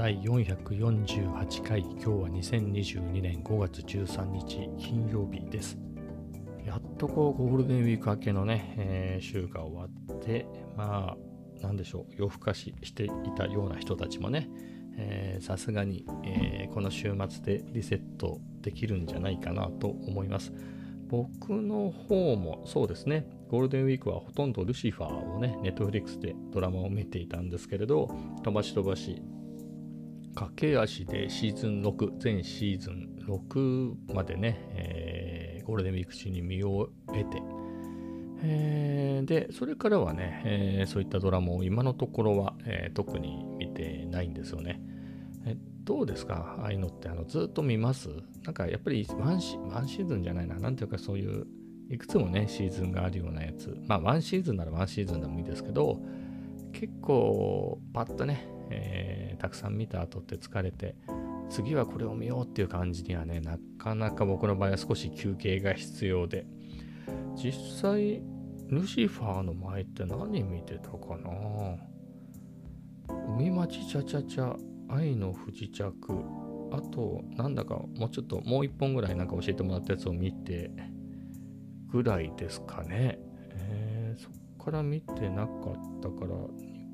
第448回今日は2022年5月13日金曜日です。やっとこうゴールデンウィーク明けのね、えー、週が終わってまあなんでしょう夜更かししていたような人たちもねさすがに、えー、この週末でリセットできるんじゃないかなと思います。僕の方もそうですねゴールデンウィークはほとんどルシファーをね、ネットフリックスでドラマを見ていたんですけれど、飛ばし飛ばし、駆け足でシーズン6、全シーズン6までね、えー、ゴールデンウィーク中に見終えて、えー、で、それからはね、えー、そういったドラマを今のところは、え特に見てないんですよね。えどうですか？ああいうのってあのずっと見ます？なんかやっぱりワンシワンシーズンじゃないな。なんていうかそういういくつもね、シーズンがあるようなやつ。まあ、ワンシーズンならワンシーズンでもいいですけど、結構、パッとね、えー、たくさん見た後って疲れて、次はこれを見ようっていう感じにはね、なかなか僕の場合は少し休憩が必要で、実際、ルシファーの前って何見てたかな？海町チャチャチャ、愛の不時着、あと、なんだかもうちょっともう一本ぐらいなんか教えてもらったやつを見て、ぐらいですかね。えー、そっから見てなかったから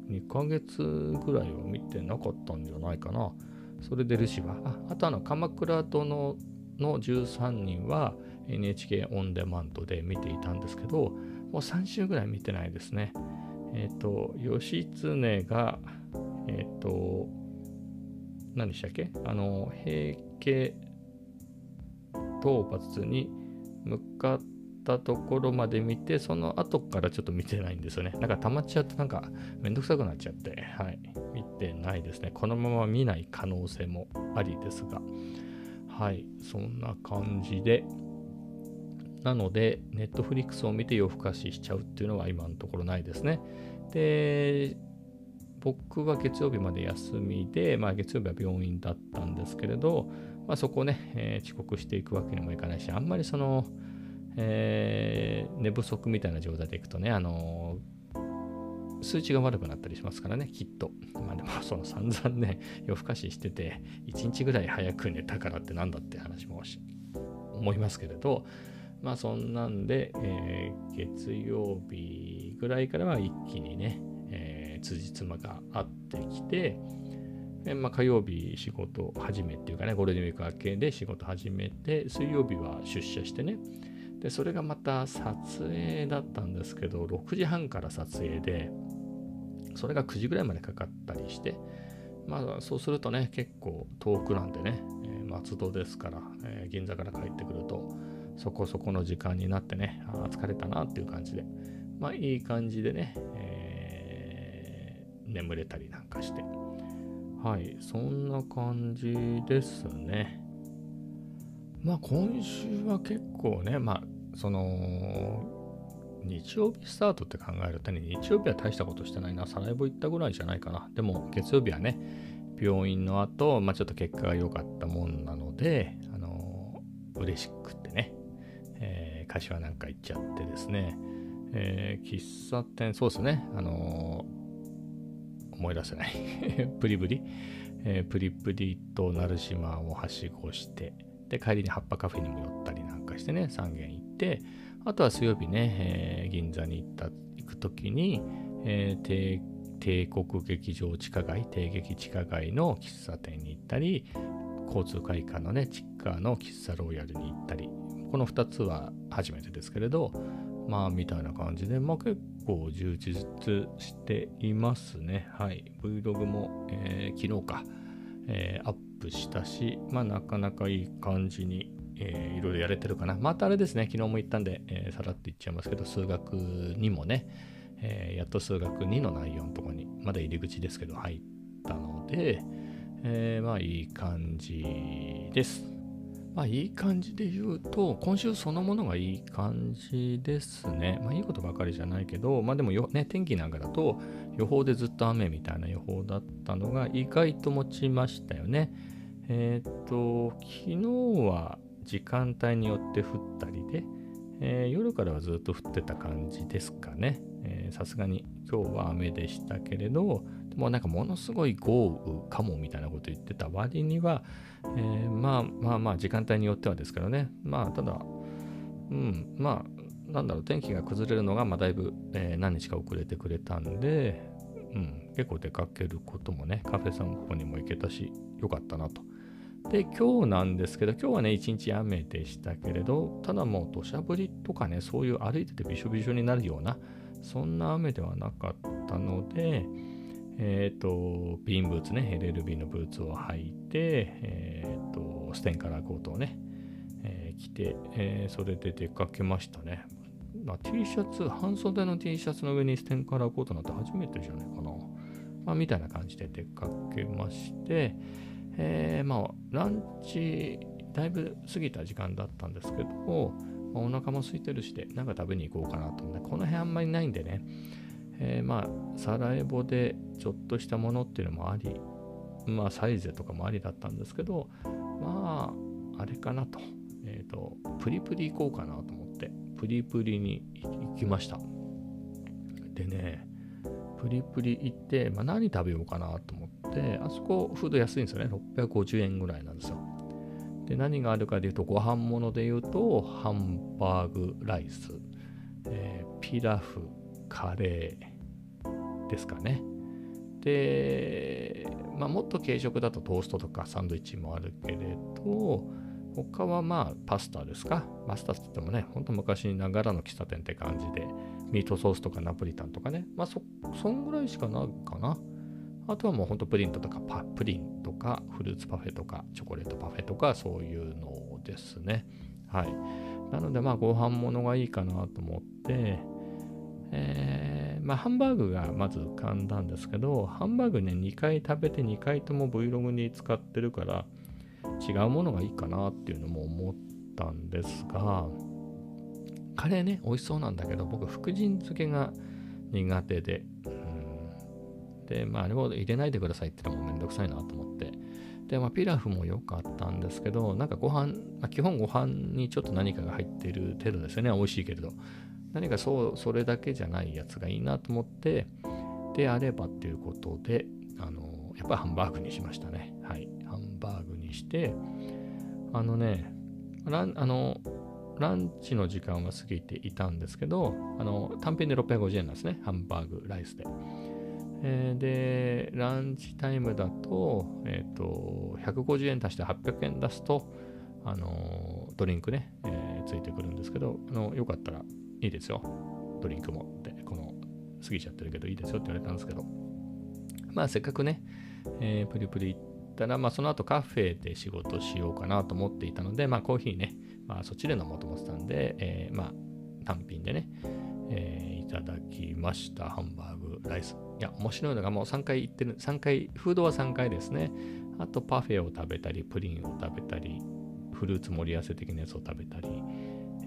2ヶ月ぐらいは見てなかったんじゃないかな。それでルシファー。ああとあの、鎌倉殿の13人は NHK オンデマンドで見ていたんですけど、もう3週ぐらい見てないですね。えっ、ー、と、義経が、えっ、ー、と、何でしたっけ？あの、平家討伐に向かってたところまで見て、その後からちょっと見てないんですよね。なんか溜まっちゃうとなんかめんどくさくなっちゃって、はい、見てないですね。このまま見ない可能性もありですが、はい、そんな感じで、なので、ネットフリックスを見て夜更かししちゃうっていうのは今のところないですね。で、僕は月曜日まで休みで、まあ、月曜日は病院だったんですけれど、まあ、そこね、えー、遅刻していくわけにもいかないし、あんまりその、えー、寝不足みたいな状態でいくとね、あのー、数値が悪くなったりしますからね、きっと。まあでも、その散々ね、夜更かししてて、1日ぐらい早く寝たからってなんだって話も思いますけれど、まあそんなんで、えー、月曜日ぐらいからは一気にね、えー、辻褄が合ってきて、まあ、火曜日仕事始めっていうかね、ゴールデンウィーク明けで仕事始めて、水曜日は出社してね、で、それがまた撮影だったんですけど、6時半から撮影で、それが9時ぐらいまでかかったりして、まあそうするとね、結構遠くなんでね、え、松戸ですから、え、銀座から帰ってくると、そこそこの時間になってね、あ疲れたなっていう感じで、まあいい感じでね、えー、眠れたりなんかして、はい、そんな感じですね。まあ今週は結構ね、まあその日曜日スタートって考えるとね、日曜日は大したことしてないな、サライボ行ったぐらいじゃないかな。でも月曜日はね、病院の後、まあちょっと結果が良かったもんなので、あの、嬉しくってね、えー、柏なんか行っちゃってですね、えー、喫茶店、そうですね、あの、思い出せない。プリプリ、えー、プリプリと鳴島をはしごして、で、帰りに葉っぱカフェにも寄ったりなんかしてね、3軒行って、あとは水曜日ね、えー、銀座に行った、行くときに、えー、帝国劇場地下街、帝劇地下街の喫茶店に行ったり、交通会館のね、チッカーの喫茶ロイヤルに行ったり、この2つは初めてですけれど、まあ、みたいな感じで、まあ結構充実していますね。はい。Vlog も、えー、昨日か、えー、アップしたし、まあ、なかなかいい感じに、えー、いろいろやれてるかな。またあれですね、昨日も言ったんで、えー、さらっと言っちゃいますけど、数学にもね、えー、やっと数学2の内容のとこに、まだ入り口ですけど入ったので、えー、まあいい感じです。まあいい感じで言うと、今週そのものがいい感じですね。まあいいことばかりじゃないけど、まあでもよ、ね、天気なんかだと予報でずっと雨みたいな予報だったのが意外と持ちましたよね。えっ、と、昨日は時間帯によって降ったりで、えー、夜からはずっと降ってた感じですかね。さすがに今日は雨でしたけれど、でもなんかものすごい豪雨かもみたいなこと言ってた割には、えー、まあまあまあ時間帯によってはですけどね、まあただ、うん、まあなんだろう、天気が崩れるのが、まあ、だいぶ、えー、何日か遅れてくれたんで、うん、結構出かけることもね、カフェ散歩にも行けたし、よかったなと。で、今日なんですけど、今日はね、一日雨でしたけれど、ただもう土砂降りとかね、そういう歩いててびしょびしょになるような、そんな雨ではなかったので、えっ、ー、と、ビーンブーツね、LLB のブーツを履いて、えっ、ー、と、ステンカラーコートをね、えー、着て、えそれで出かけましたね。まあ、T シャツ、半袖の T シャツの上にステンカラーコートなんて初めてじゃないかな。まあ、みたいな感じで出かけまして、えー、まあ、ランチ、だいぶ過ぎた時間だったんですけど、まあ、お腹も空いてるしで、なんか食べに行こうかなと思って、この辺あんまりないんでね、えー、まあ、サラエボでちょっとしたものっていうのもあり、まあ、サイゼとかもありだったんですけど、まあ、あれかなと、えっ、ー、と、プリプリ行こうかなと思って、プリプリに行きました。でね、プリプリ行って、まあ、何食べようかなと思って、あそこフード安いんですよね。650円ぐらいなんですよ。で、何があるかでいうと、ご飯物で言うと、ハンバーグライス、えー、ピラフ、カレーですかね。で、まあ、もっと軽食だとトーストとかサンドイッチもあるけれど、他はまあパスタですか。パスタって言ってもね、ほんと昔ながらの喫茶店って感じで、ミートソースとかナポリタンとかね、まあそ、そんぐらいしかないかな。あとはもうほんとプリントとかパプリンとかフルーツパフェとかチョコレートパフェとかそういうのですね。はい。なのでまあご飯物がいいかなと思って、えー、まあハンバーグがまず浮かんだんですけど、ハンバーグね2回食べて2回とも Vlog に使ってるから違うものがいいかなっていうのも思ったんですが、カレーね、美味しそうなんだけど、僕、福神漬けが苦手で、で、まあ、あれを入れないでくださいってのもめんどくさいなと思って、で、まあ、ピラフも良かったんですけど、なんかご飯、まあ、基本ご飯にちょっと何かが入っている程度ですよね、美味しいけれど。何かそう、それだけじゃないやつがいいなと思って、であればっていうことで、あの、やっぱりハンバーグにしましたね。はい。ハンバーグにして、あのね、ランあのランチの時間は過ぎていたんですけど、あの単品で650円なんですね、ハンバーグ、ライスで。えー、で、ランチタイムだと、えっ、ー、と、150円足して800円出すと、あのドリンクね、えー、ついてくるんですけど、あのよかったらいいですよ、ドリンクもって、この、過ぎちゃってるけどいいですよって言われたんですけど、まあせっかくね、えー、プリプリ行ったら、まあその後カフェで仕事しようかなと思っていたので、まあコーヒーね、まあ、そっちで飲もうと思ってたんで、えー、まあ、単品でね、えー、いただきました。ハンバーグライス。いや、面白いのがもう3回行ってる、3回、フードは3回ですね。あと、パフェを食べたり、プリンを食べたり、フルーツ盛り合わせ的なやつを食べたり、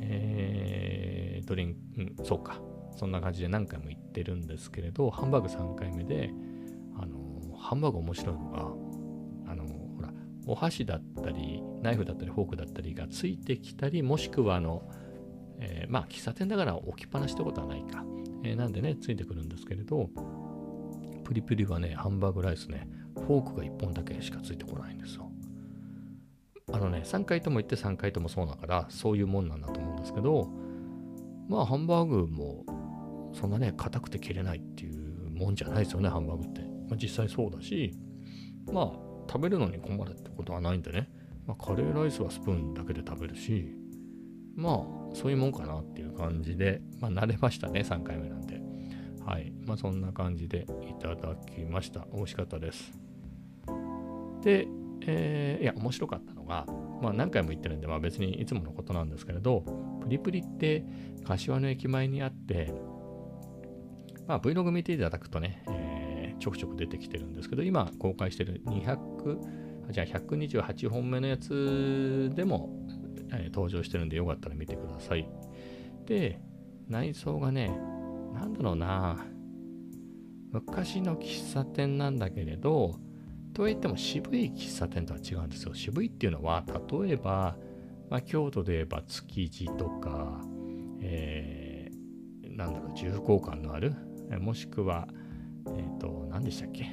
えー、ドリンク、うん、そうか。そんな感じで何回も行ってるんですけれど、ハンバーグ3回目で、あのハンバーグ面白いのが、あの、ほらお箸だったりナイフだったりフォークだったりがついてきたりもしくはあの、えー、まあ喫茶店だから置きっぱなしってことはないか、えー、なんでねついてくるんですけれどプリプリはねハンバーグライスねフォークが1本だけしかついてこないんですよ。あのね3回とも言って3回ともそうだからそういうもんなんだと思うんですけどまあハンバーグもそんなね硬くて切れないっていうもんじゃないですよねハンバーグって、まあ、実際そうだしまあ食べるのに困るってことはないんでね、まあ、カレーライスはスプーンだけで食べるし、まあ、そういうもんかなっていう感じで、まあ、慣れましたね、3回目なんで。はい。まあ、そんな感じでいただきました。美味しかったです。で、えー、いや、面白かったのが、まあ、何回も言ってるんで、まあ、別にいつものことなんですけれど、プリプリって柏の駅前にあって、まあ、Vlog 見ていただくとね、えーちょくちょく出てきてるんですけど、今公開してる200、じゃあ128本目のやつでも、えー、登場してるんでよかったら見てください。で、内装がね、なんだろうな、昔の喫茶店なんだけれど、といっても渋い喫茶店とは違うんですよ。渋いっていうのは、例えば、まあ、京都で言えば築地とか、えー、なんだろう、重厚感のある、もしくは、えっ、ー、と、何でしたっけ、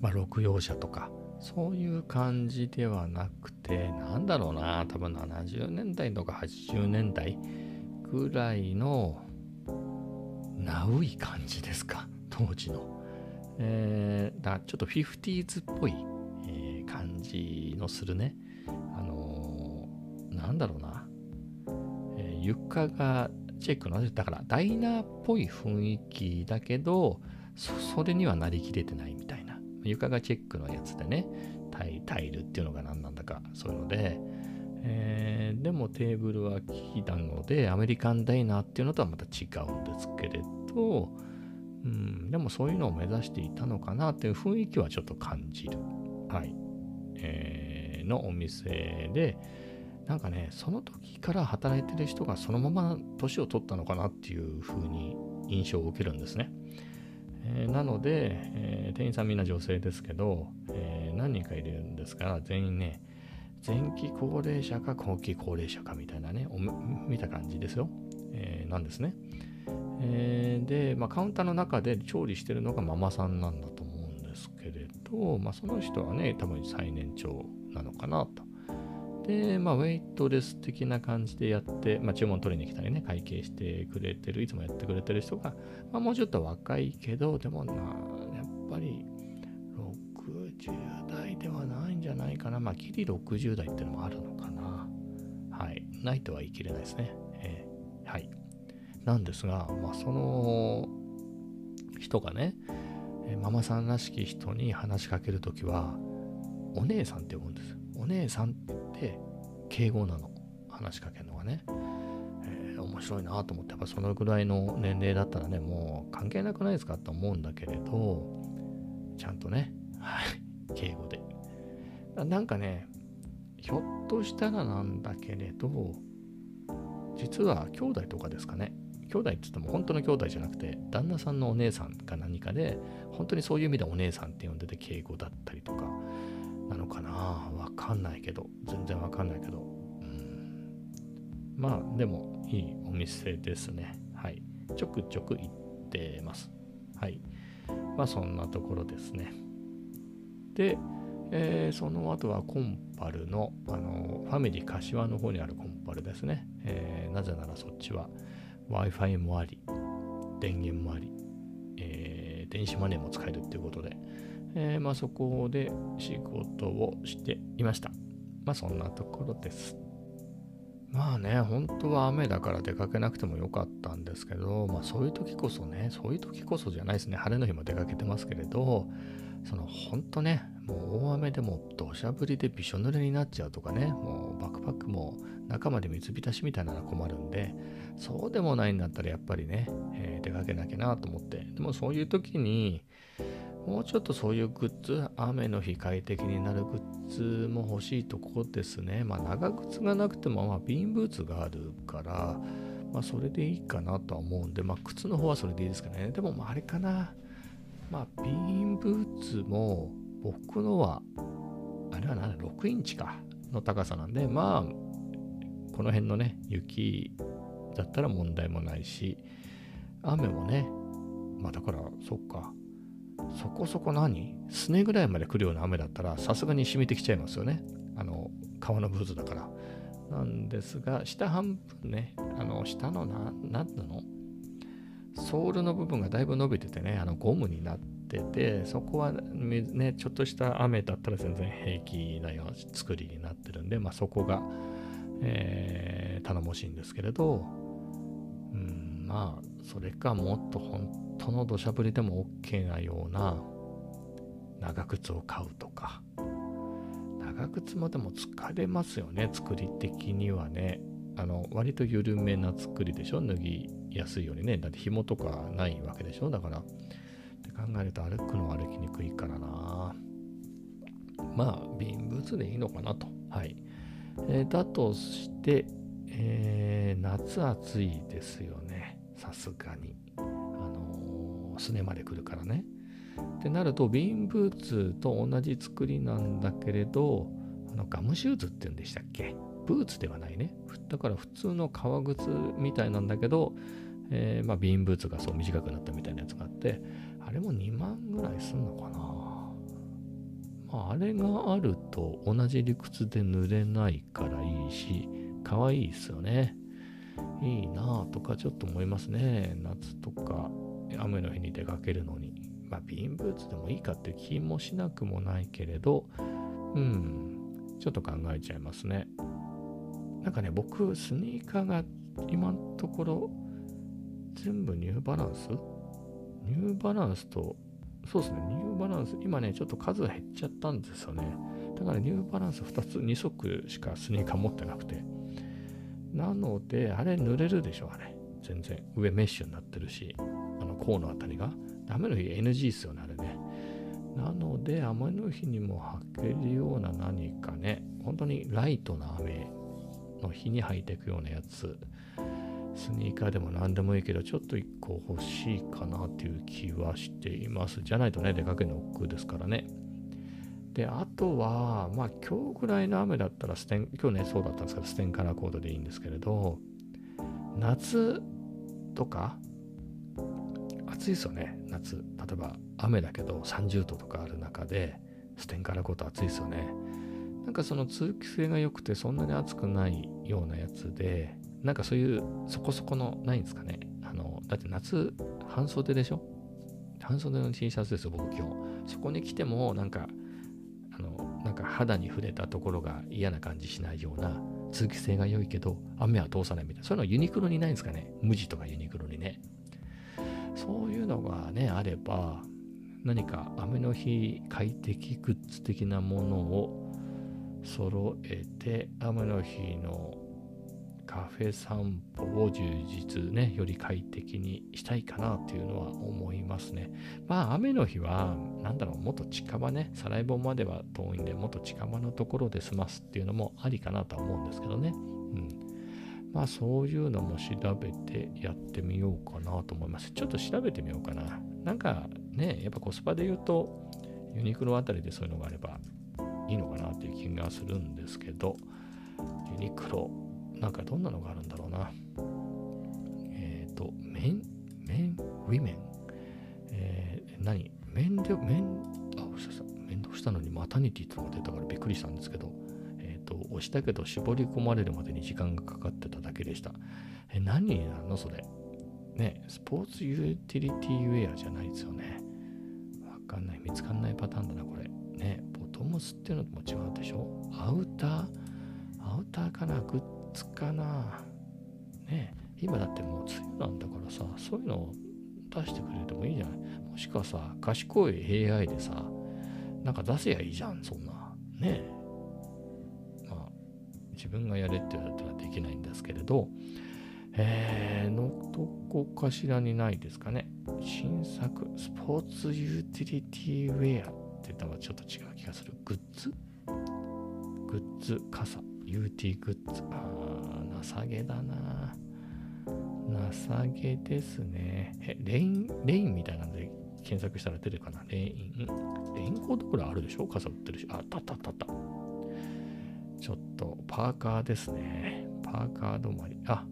まあ、六葉車とか、そういう感じではなくて、なんだろうな、多分70年代とか80年代ぐらいの、ナウい感じですか、当時の。えー、だちょっと 50s っぽい、えー、感じのするね。あのー、なんだろうな。えー、床がチェックの、だからダイナーっぽい雰囲気だけど、それにはなりきれてないみたいな。床がチェックのやつでね、タイタイルっていうのが何なんだか、そういうので、えー、でもテーブルは木なので、アメリカンダイナーっていうのとはまた違うんですけれど、うん、でもそういうのを目指していたのかなっていう雰囲気はちょっと感じる。はい。えー、のお店で、なんかね、その時から働いてる人がそのまま年を取ったのかなっていう風に印象を受けるんですね。え、なので、えー、店員さんみんな女性ですけど、えー、何人かいるんですから全員ね前期高齢者か後期高齢者かみたいなね見た感じですよ、えーなんですね、えで、まあ、カウンターの中で調理してるのがママさんなんだと思うんですけれど、まあ、その人はね多分最年長なのかなと。で、まあ、ウェイトレス的な感じでやって、まあ、注文取りに来たりね、会計してくれてる、いつもやってくれてる人が、まあ、もうちょっと若いけど、でもな、やっぱりかな。まあ、ギリ60代っていうのもあるのかな。はい。ないとは言い切れないですね。えー、はい。なんですが、まあ、その人がね、ママさんらしき人に話しかけるときは、お姉さんって呼ぶんです。お姉さんってて敬語なの話しかけるのがね、え、面白いなと思ってやっぱそのぐらいの年齢だったらねもう関係なくないですかと思うんだけれどちゃんとねはい敬語でなんかねひょっとしたらなんだけれど実は兄弟とかですかね兄弟って言っても本当の兄弟じゃなくて旦那さんのお姉さんか何かで本当にそういう意味でお姉さんって呼んでて敬語だったりとかなのかなわかんないけど、全然わかんないけど。うん、まあ、でも、いいお店ですね。はい。ちょくちょく行ってます。はい。まあ、そんなところですね。で、えー、その後はコンパルの、あのファミリー柏の方にあるコンパルですね。えー、なぜならそっちは Wi-Fi もあり、電源もあり、えー、電子マネーも使えるっていうことで、え、まあ、そこで仕事をしていました。まあそんなところです。まあね、本当は雨だから出かけなくてもよかったんですけど、まあそういう時こそね、そういう時こそじゃないですね、晴れの日も出かけてますけれど、その本当ね、もう大雨でも土砂降りでびしょ濡れになっちゃうとかね、もうバックパックも中まで水浸しみたいなのは困るんで、そうでもないんだったらやっぱりね、えー、出かけなきゃなと思って、でもそういう時に、もうちょっとそういうグッズ、雨の日快適になるグッズも欲しいとこですね。まあ長靴がなくても、まあビーンブーツがあるから、まあそれでいいかなとは思うんで、まあ靴の方はそれでいいですかね。でもまああれかな。まあビーンブーツも僕のは、あれは何、6インチかの高さなんで、まあこの辺のね、雪だったら問題もないし、雨もね、まあだから、そっか。そこそこ何？すねぐらいまで来るような雨だったらさすがに染みてきちゃいますよね。あの川のブーツだから。なんですが下半分ねあの下の何ていうの？ソールの部分がだいぶ伸びててねあのゴムになってててそこはねちょっとした雨だったら全然平気なような作りになってるんで、まあ、そこが、えー、頼もしいんですけれどうんまあそれかもっと本当の土砂降りでも OK なような長靴を買うとか。長靴もでも疲れますよね作り的にはね。あの割と緩めな作りでしょ？脱ぎやすいようにね。だって紐とかないわけでしょ？だから考えると歩くの歩きにくいからな。まあビンブーツでいいのかなと。はい、えー、だとして、えー、夏暑いですよね。さすがに。あのすねまで来るからね。ってなるとビーンブーツと同じ作りなんだけれどあのガムシューズっていうんでしたっけ？ブーツではないね。だから普通の革靴みたいなんだけど、えー、まあ、ビーンブーツがそう短くなったみたいなやつがあって、あれも2万ぐらいすんのかな。まあ、あれがあると同じ理屈で濡れないからいいし、可愛いですよね。いいなぁとかちょっと思いますね。夏とか雨の日に出かけるのに。まあ、ビンブーツでもいいかって気もしなくもないけれど、うん、ちょっと考えちゃいますね。なんかね、僕、スニーカーが今のところ全部ニューバランスニューバランスと、そうですね、ニューバランス、今ね、ちょっと数が減っちゃったんですよね。だからニューバランス2つ、2足しかスニーカー持ってなくて。なので、あれ濡れるでしょ、あれ。全然。上メッシュになってるし、あの甲のあたりが。雨の日 NG っすよね、あれね。なので、雨の日にも履けるような何かね、本当にライトな雨の日に履いていくようなやつ。スニーカーでも何でもいいけど、ちょっと1個欲しいかなっていう気はしています。じゃないとね、出かけるの億劫ですからね。で、あとは、まあ今日ぐらいの雨だったらステン、今日ね、そうだったんですけど、ステンカラーコードでいいんですけれど、夏とか、暑いですよね、夏。例えば雨だけど30度とかある中で、ステンカラーコード暑いですよね。なんかその通気性が良くてそんなに暑くないようなやつで、なんかそういうそこそこの、ないんですかね。あの、だって夏、半袖でしょ？半袖の T シャツですよ、僕今日。そこに来ても、なんか、あの、なんか肌に触れたところが嫌な感じしないような、通気性が良いけど、雨は通さないみたいな。そういうのユニクロにないんですかね？無地とかユニクロにね。そういうのがね、あれば、何か雨の日快適グッズ的なものを揃えて、雨の日のカフェ散歩を充実ね、より快適にしたいかなっていうのは思いますね。まあ雨の日は、なんだろう、もっと近場ね、サライボンまでは遠いんで、もっと近場のところで済ますっていうのもありかなとは思うんですけどね。うん。まあそういうのも調べてやってみようかなと思います。ちょっと調べてみようかな。なんかね、やっぱコスパで言うと、ユニクロあたりでそういうのがあればいいのかなっていう気がするんですけど、ユニクロ、なんかどんなのがあるんだろうな。えっ、ー、と、メン、メン、ウィメン。えー、何？面で、面、あ、そうそう、面倒したのにマタニティとか出たからびっくりしたんですけど、えっ、ー、と、押したけど絞り込まれるまでに時間がかかってただけでした。え、何なの？それ。ね、スポーツユーティリティウェアじゃないですよね。わかんない。見つかんないパターンだな、これ。ね、ボトムスっていうのとも違うでしょ？アウター？アウターかな？グッつかな。ね今だってもう梅雨なんだからさそういうのを出してくれてもいいじゃない。もしくはさ賢い AI でさなんか出せやいいじゃんそんな。ねまあ自分がやれって言われたらできないんですけれど。えー、のどこかしらにないですかね。新作スポーツユーティリティウェアって言ったらちょっと違う気がする。グッズ？グッズ傘。UT グッズ。あ、情けだな。情けですね。え、レイン、レインみたいなんで検索したら出るかな？レイン？レインコートぐらいあるでしょ？傘売ってるし。あ、あったったった。ちょっと、パーカーですね。パーカー止まり。あ、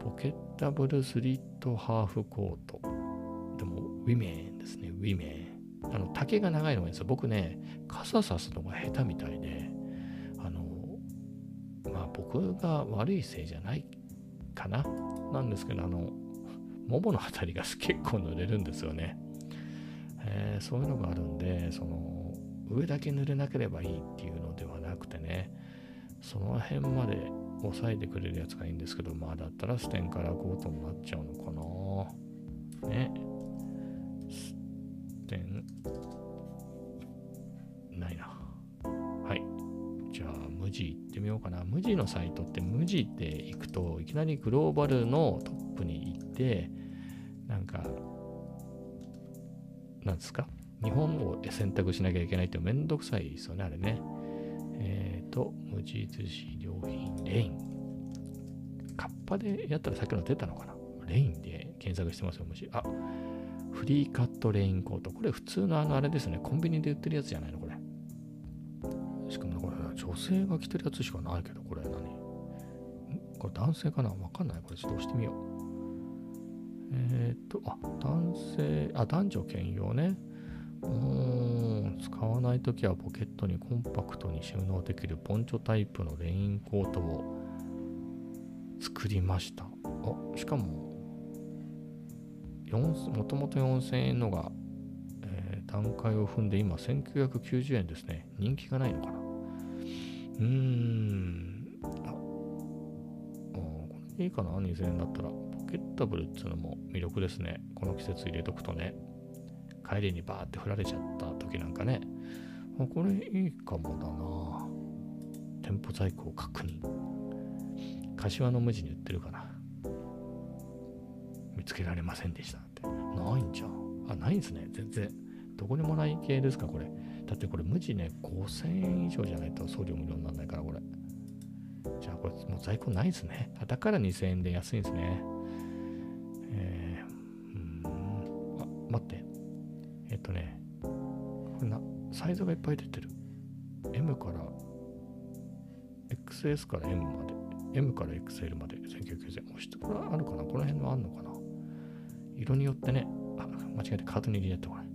ポケッタブルスリットハーフコート。でも、ウィメンですね。ウィメン。あの、丈が長いのがいいんですよ。僕ね、傘さすのが下手みたいで、僕が悪いせいじゃないかななんですけど、あの、もものあたりが結構濡れるんですよね。えー、そういうのがあるんで、その、上だけ濡れなければいいっていうのではなくてね、その辺まで抑えてくれるやつがいいんですけど、まあだったらステンカラーコートになっちゃうのかな。ね。ステン、無地のサイトって無地って行くといきなりグローバルのトップに行って、なんか、なんですか？日本を選択しなきゃいけないってめんどくさいですよね、あれね。えっ、ー、と、無印良品レイン。カッパでやったらさっきの出たのかな？レインで検索してますよ、無地。あ、フリーカットレインコート。これ普通のあのあれですね。コンビニで売ってるやつじゃないの？女性が着てるやつしかないけど、これ何？これ男性かな？わかんない。これちょっと押してみよう。えっ、と、あ、男性、あ、男女兼用ね。うーん、使わないときはポケットにコンパクトに収納できるポンチョタイプのレインコートを作りました。あ、しかも、もともと4000円のが、え、段階を踏んで今1990円ですね。人気がないのかな？うーん。あ、これでいいかな ?2000 円だったら。ポケッタブルっていうのも魅力ですね。この季節入れとくとね。帰りにバーって振られちゃった時なんかね。あこれいいかもだな。店舗在庫を確認。柏の無地に売ってるかな。見つけられませんでしたって。ないんじゃん。あ、ないんすね。全然。どこにもない系ですか、これ。だってこれ無地ね、5000円以上じゃないと送料無料にならないから、これ。じゃあこれもう在庫ないですね。だから2000円で安いんですね。えー、うん。あ、待って。えっとね、これな、サイズがいっぱい出てる。M から、XS から M まで、M から XL まで1990円。押してこれあるかな？この辺のあんのかな？色によってね、あ、間違えてカートに入れてこれ。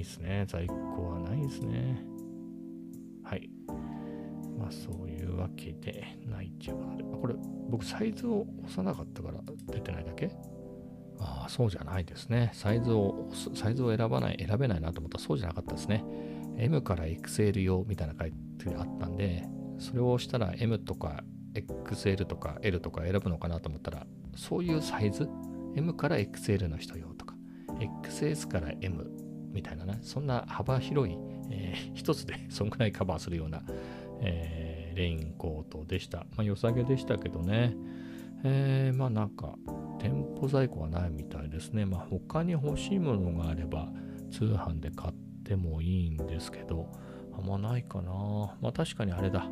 ないですね。在庫はないですね。はい。まあそういうわけで、ないっていうことで。これ、僕サイズを押さなかったから出てないだけ？ああ、そうじゃないですね。サイズを、サイズを選ばない、選べないなと思ったらそうじゃなかったですね。M から XL 用みたいな書いてあったんで、それを押したら M とか XL とか L とか選ぶのかなと思ったら、そういうサイズ ?M から XL の人用とか、XS から M みたいなね、そんな幅広い、えー、一つで そんくらいカバーするような、えー、レインコートでした。まあ、良さげでしたけどね。えー、まあなんか、店舗在庫はないみたいですね。まあ他に欲しいものがあれば通販で買ってもいいんですけど、あんまないかな。まあ確かにあれだ。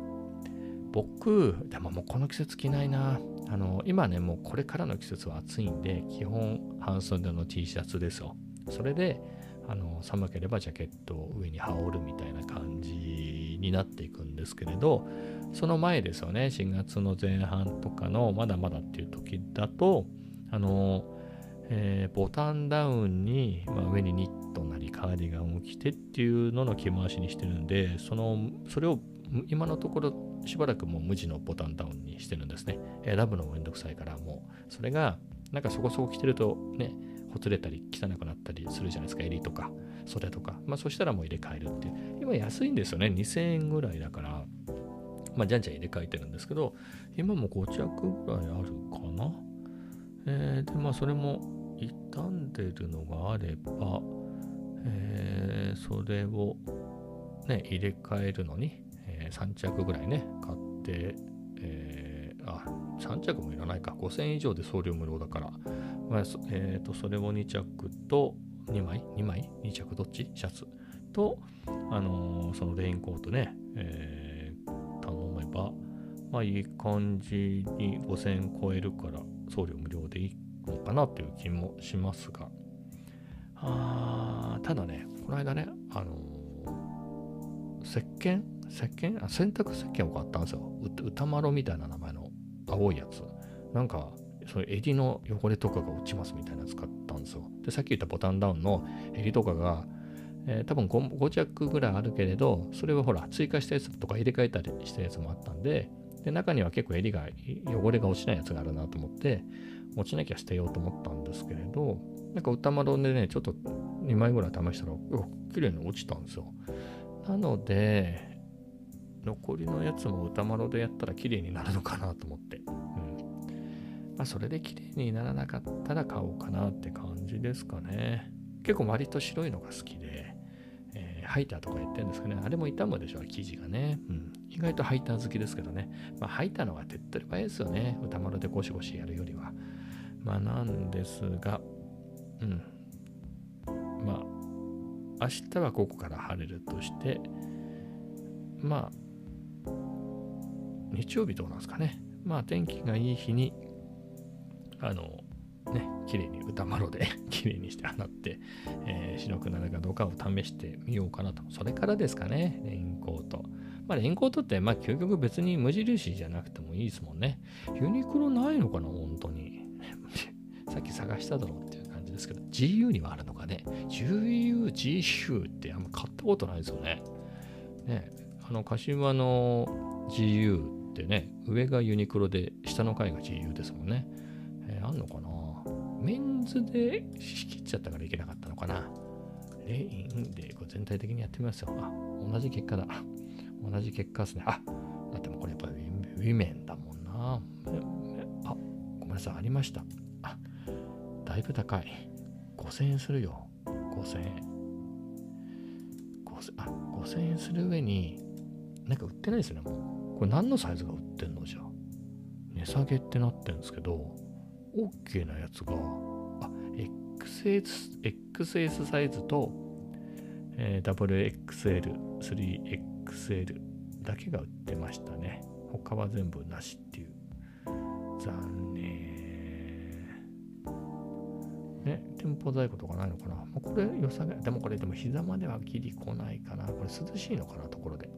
僕、でももうこの季節着ないな。あの、今ね、もうこれからの季節は暑いんで、基本半袖の T シャツですよ。それで、あの寒ければジャケットを上に羽織るみたいな感じになっていくんですけれど、その前ですよね、4月の前半とかのまだまだっていう時だと、あの、えー、ボタンダウンに、まあ、上にニットなりカーディガンを着てっていうのの着回しにしてるんで、その、それを今のところしばらくもう無地のボタンダウンにしてるんですね。選ぶのもめんどくさいからもう、それがなんかそこそこ着てるとね、ほつれたり汚くなったりするじゃないですか、襟とか袖とか。まあそしたらもう入れ替えるっていう。今安いんですよね、2000円ぐらいだから、まあじゃんじゃん入れ替えてるんですけど、今も5着ぐらいあるかな。えー、で、まあそれも傷んでるのがあれば、えー、それをね、入れ替えるのに、3着ぐらいね、買って、えー、あ、3着もいらないか、5000円以上で送料無料だから、まあえーと、それを2着と、2枚 ?2 枚 ?2 着？どっち？シャツ？と、あのー、そのレインコートね、えー、頼めば、まあいい感じに5000円超えるから送料無料でいいのかなっていう気もしますが、あただね、この間ね、あのー、石鹸？石鹸？あ洗濯石鹸を買ったんですよ。歌丸みたいな名前の青いやつ。なんか、その襟の汚れとかが落ちますみたいなやつ買ったんですよ。で、さっき言ったボタンダウンの襟とかが、えー、多分 5, 5着ぐらいあるけれど、それはほら、追加したやつとか入れ替えたりしたやつもあったんで、で、中には結構襟が、汚れが落ちないやつがあるなと思って、落ちなきゃ捨てようと思ったんですけれど、なんか歌丸でね、ちょっと2枚ぐらい試したら、綺麗に落ちたんですよ。なので、残りのやつも歌丸でやったら綺麗になるのかなと思って。まあ、それで綺麗にならなかったら買おうかなって感じですかね。結構割と白いのが好きで、えー、ハイターとか言ってるんですかね。あれも傷むでしょう、生地がね。うん。意外とハイター好きですけどね。まあ、ハイターの方が手っ取り早いですよね。歌丸でゴシゴシやるよりは。まあ、なんですが、うん。まあ、明日はここから晴れるとして、まあ、日曜日どうなんですかね。まあ天気がいい日に、あの、ね、綺麗に歌丸で 綺麗にして洗って、えー、白くなるかどうかを試してみようかなと。それからですかね、レインコート。まあ、レインコートって、まあ、究極別に無印じゃなくてもいいですもんね。ユニクロないのかな、本当に。さっき探しただろうっていう感じですけど、GU にはあるのかね。GU、GU ってあんま買ったことないですよね。ね、あの、柏の GU ってね、上がユニクロで、下の階が GU ですもんね。あんのかな？メンズで仕切っちゃったからいけなかったのかな？レインでこう全体的にやってみますよ。あ、同じ結果だ。同じ結果ですね。あ、だってもうこれやっぱりウィメンだもんな。あ、ごめんなさい、ありました。あ、だいぶ高い。5000円するよ。5000円。5000あ、5000円する上に、なんか売ってないですね、もう。これ何のサイズが売ってんのじゃ値下げってなってるんですけど、OK なやつが、あ、XS, XS サイズと、えー、WXL、3XL だけが売ってましたね。他は全部なしっていう。残念。ね、店舗在庫とかないのかな。もうこれ良さげ。でもこれでも膝まではギリ来ないかな。これ涼しいのかな、ところで。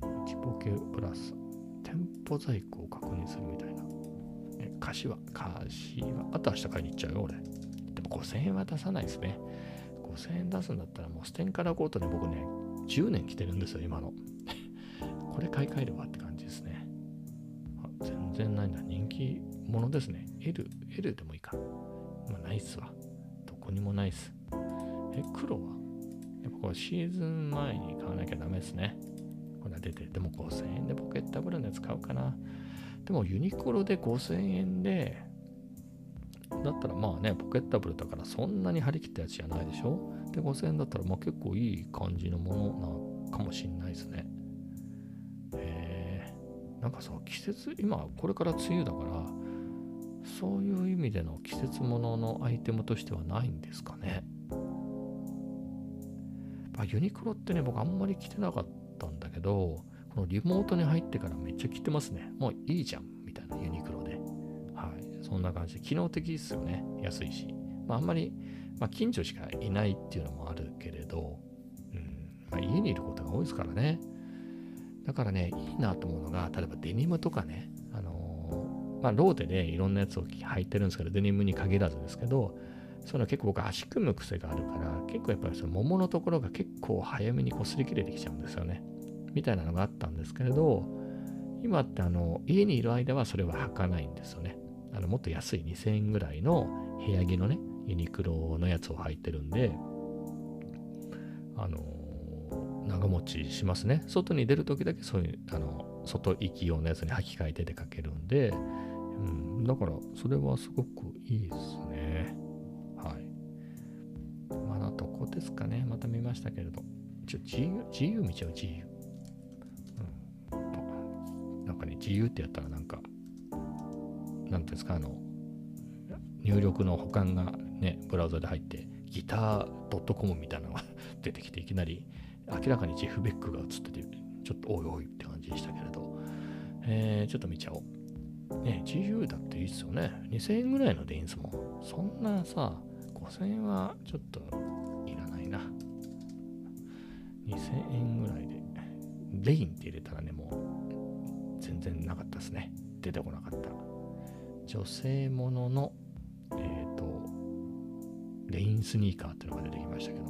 1ポケプラス。店舗在庫を確認するみたいな。柏、柏。あと明日買いに行っちゃうよ、俺。でも5000円は出さないですね。5000円出すんだったらもうステンカラーコートで僕ね、10年着てるんですよ、今の。これ買い替えるわって感じですね。全然ないんだ。人気者ですね。L、L でもいいか。まあ、ないっすわ。どこにもないっす。え、黒は？やっぱこれシーズン前に買わなきゃダメですね。これは出て、でも5000円でポケットブルのやつ買うかな。でもユニクロで5000円で、だったらまあね、ポケッタブルだからそんなに張り切ったやつじゃないでしょ？で、5000円だったらまあ結構いい感じのものなのかもしんないですね。へえー、なんかさ、季節、今これから梅雨だから、そういう意味での季節もののアイテムとしてはないんですかね。まあ、ユニクロってね、僕あんまり着てなかったんだけど、このリモートに入ってからめっちゃ着てますね。もういいじゃん、みたいなユニクロで。はい。そんな感じで、機能的ですよね。安いし。まあ、あんまり、まあ、近所しかいないっていうのもあるけれど、うん、まあ、家にいることが多いですからね。だからね、いいなと思うのが、例えばデニムとかね、あのー、まあ、ローテでいろんなやつを履いてるんですけど、デニムに限らずですけど、そういうの結構僕足組む癖があるから、結構やっぱりその桃のところが結構早めに擦り切れてきちゃうんですよね。みたいなのがあったんですけれど、今ってあの家にいる間はそれは履かないんですよね。あのもっと安い2000円ぐらいの部屋着のね、ユニクロのやつを履いてるんで、あの長持ちしますね。外に出るときだけそういう、あの、外行き用のやつに履き替えて出かけるんで、うん、だからそれはすごくいいですね。はい。まだどこですかね。また見ましたけれど。ちょ、自由、自由見ちゃう、自由。自由ってやったらなんか、なんていうんですか、あの、入力の保管がね、ブラウザで入って、ギター .com みたいなのが 出てきて、いきなり明らかにジェフ・ベックが映ってて、ちょっとおいおいって感じでしたけれど、えー、ちょっと見ちゃおう。ね、GU だっていいっすよね。2000円ぐらいのでいいんすもん。そんなさ、5000円はちょっといらないな。2000円ぐらいで。レインって入れたらね、もう全然なかったですね。出てこなかった。女性ものの、えっ、ー、と、レインスニーカーっていうのが出てきましたけど、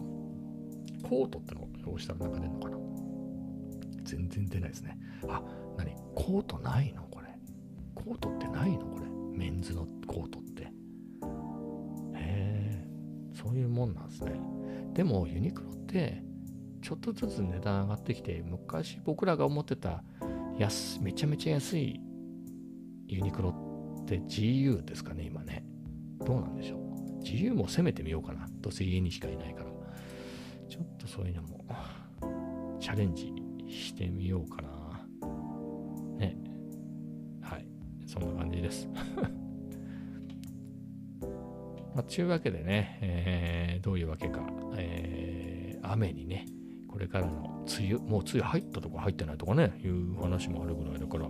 コートってのを押したらなんか出るのかな全然出ないですね。あ、何？コートないの？これ。コートってないの？これ。メンズのコートって。へえ、そういうもんなんですね。でもユニクロってちょっとずつ値段上がってきて昔僕らが思ってた安めちゃめちゃ安いユニクロって GU ですかね、今ね。どうなんでしょう。GU も攻めてみようかな。どうせ家にしかいないから。ちょっとそういうのもチャレンジしてみようかな。ね。はい。そんな感じです。まあ、ちゅうわけでね、えー、どういうわけか、えー、雨にね、これからの梅雨、もう梅雨入ったとか入ってないとかね、いう話もあるぐらいだから、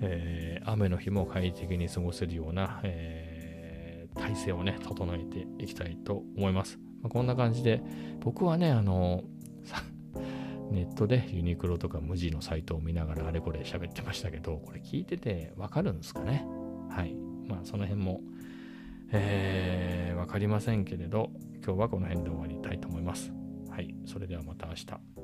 えー、雨の日も快適に過ごせるような、え体制をね、整えていきたいと思います。まあ、こんな感じで、僕はね、あの、ネットでユニクロとか無地のサイトを見ながらあれこれ喋ってましたけど、これ聞いててわかるんですかね？はい。まあその辺も、えー、わかりませんけれど、今日はこの辺で終わりたいと思います。はい。それではまた明日。